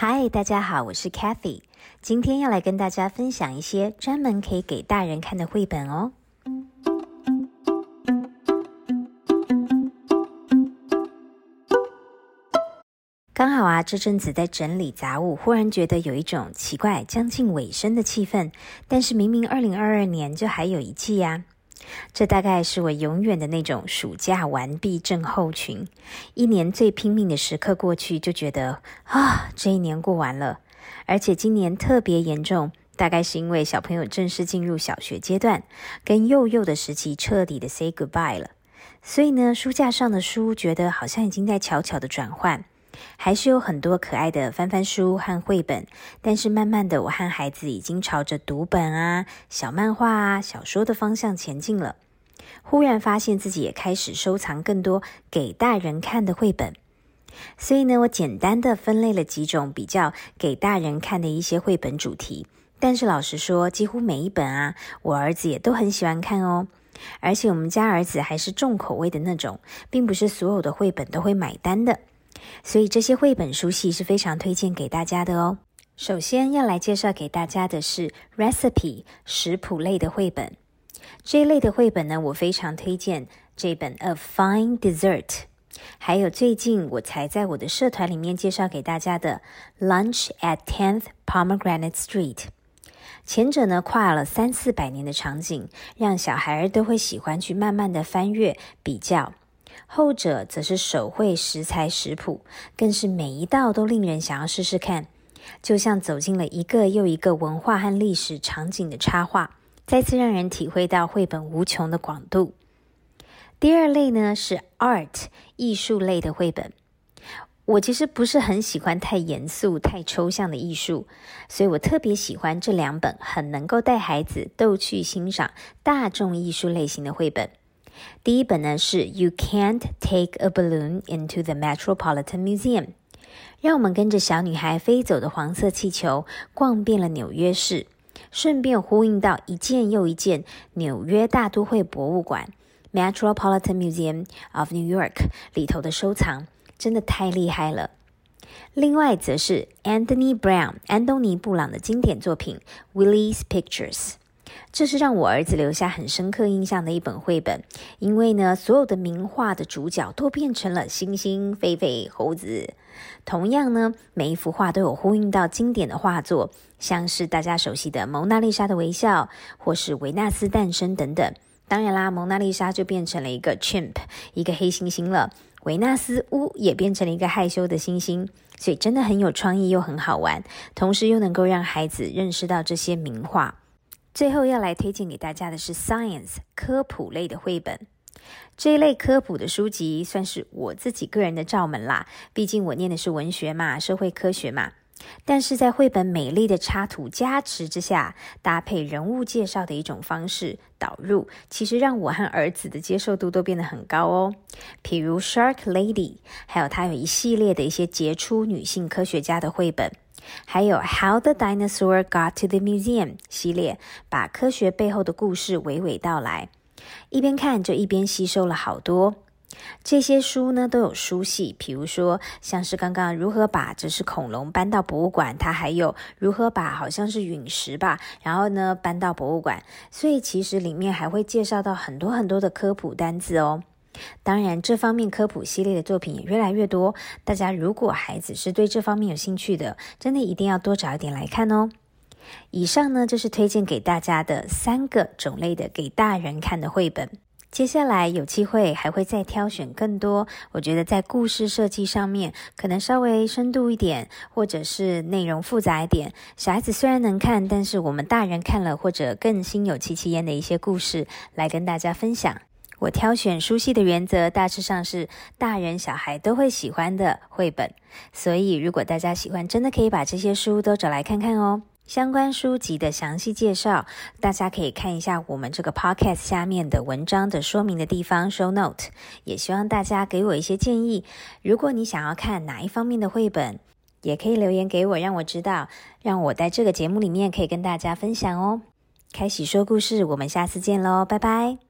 嗨，大家好，我是 Kathy，今天要来跟大家分享一些专门可以给大人看的绘本哦。刚好啊，这阵子在整理杂物，忽然觉得有一种奇怪、将近尾声的气氛，但是明明二零二二年就还有一季呀。这大概是我永远的那种暑假完毕症候群。一年最拼命的时刻过去，就觉得啊，这一年过完了。而且今年特别严重，大概是因为小朋友正式进入小学阶段，跟幼幼的时期彻底的 say goodbye 了。所以呢，书架上的书觉得好像已经在悄悄的转换。还是有很多可爱的翻翻书和绘本，但是慢慢的，我和孩子已经朝着读本啊、小漫画啊、小说的方向前进了。忽然发现自己也开始收藏更多给大人看的绘本，所以呢，我简单的分类了几种比较给大人看的一些绘本主题。但是老实说，几乎每一本啊，我儿子也都很喜欢看哦。而且我们家儿子还是重口味的那种，并不是所有的绘本都会买单的。所以这些绘本书系是非常推荐给大家的哦。首先要来介绍给大家的是 recipe 食谱类的绘本。这一类的绘本呢，我非常推荐这本 A Fine Dessert，还有最近我才在我的社团里面介绍给大家的 Lunch at Tenth Pomegranate Street。前者呢，跨了三四百年的场景，让小孩儿都会喜欢去慢慢的翻阅比较。后者则是手绘食材食谱，更是每一道都令人想要试试看，就像走进了一个又一个文化和历史场景的插画，再次让人体会到绘本无穷的广度。第二类呢是 art 艺术类的绘本，我其实不是很喜欢太严肃、太抽象的艺术，所以我特别喜欢这两本很能够带孩子逗趣欣赏大众艺术类型的绘本。第一本呢是 You Can't Take a Balloon into the Metropolitan Museum，让我们跟着小女孩飞走的黄色气球，逛遍了纽约市，顺便呼应到一件又一件纽约大都会博物馆 Metropolitan Museum of New York 里头的收藏，真的太厉害了。另外则是 Anthony Brown 安东尼布朗的经典作品 Willie's Pictures。这是让我儿子留下很深刻印象的一本绘本，因为呢，所有的名画的主角都变成了猩猩、狒狒、猴子。同样呢，每一幅画都有呼应到经典的画作，像是大家熟悉的《蒙娜丽莎的微笑》或是《维纳斯诞生》等等。当然啦，蒙娜丽莎就变成了一个 chimp，一个黑猩猩了；维纳斯乌也变成了一个害羞的猩猩。所以真的很有创意又很好玩，同时又能够让孩子认识到这些名画。最后要来推荐给大家的是 Science 科普类的绘本。这一类科普的书籍算是我自己个人的罩门啦，毕竟我念的是文学嘛，社会科学嘛。但是在绘本美丽的插图加持之下，搭配人物介绍的一种方式导入，其实让我和儿子的接受度都变得很高哦。譬如 Shark Lady，还有它有一系列的一些杰出女性科学家的绘本。还有《How the Dinosaur Got to the Museum》系列，把科学背后的故事娓娓道来。一边看就一边吸收了好多。这些书呢都有书系，比如说像是刚刚如何把这是恐龙搬到博物馆，它还有如何把好像是陨石吧，然后呢搬到博物馆。所以其实里面还会介绍到很多很多的科普单字哦。当然，这方面科普系列的作品也越来越多。大家如果孩子是对这方面有兴趣的，真的一定要多找一点来看哦。以上呢就是推荐给大家的三个种类的给大人看的绘本。接下来有机会还会再挑选更多，我觉得在故事设计上面可能稍微深度一点，或者是内容复杂一点。小孩子虽然能看，但是我们大人看了或者更心有戚戚焉的一些故事来跟大家分享。我挑选书系的原则大致上是大人小孩都会喜欢的绘本，所以如果大家喜欢，真的可以把这些书都找来看看哦。相关书籍的详细介绍，大家可以看一下我们这个 podcast 下面的文章的说明的地方 show note。也希望大家给我一些建议，如果你想要看哪一方面的绘本，也可以留言给我，让我知道，让我在这个节目里面可以跟大家分享哦。开始说故事，我们下次见喽，拜拜。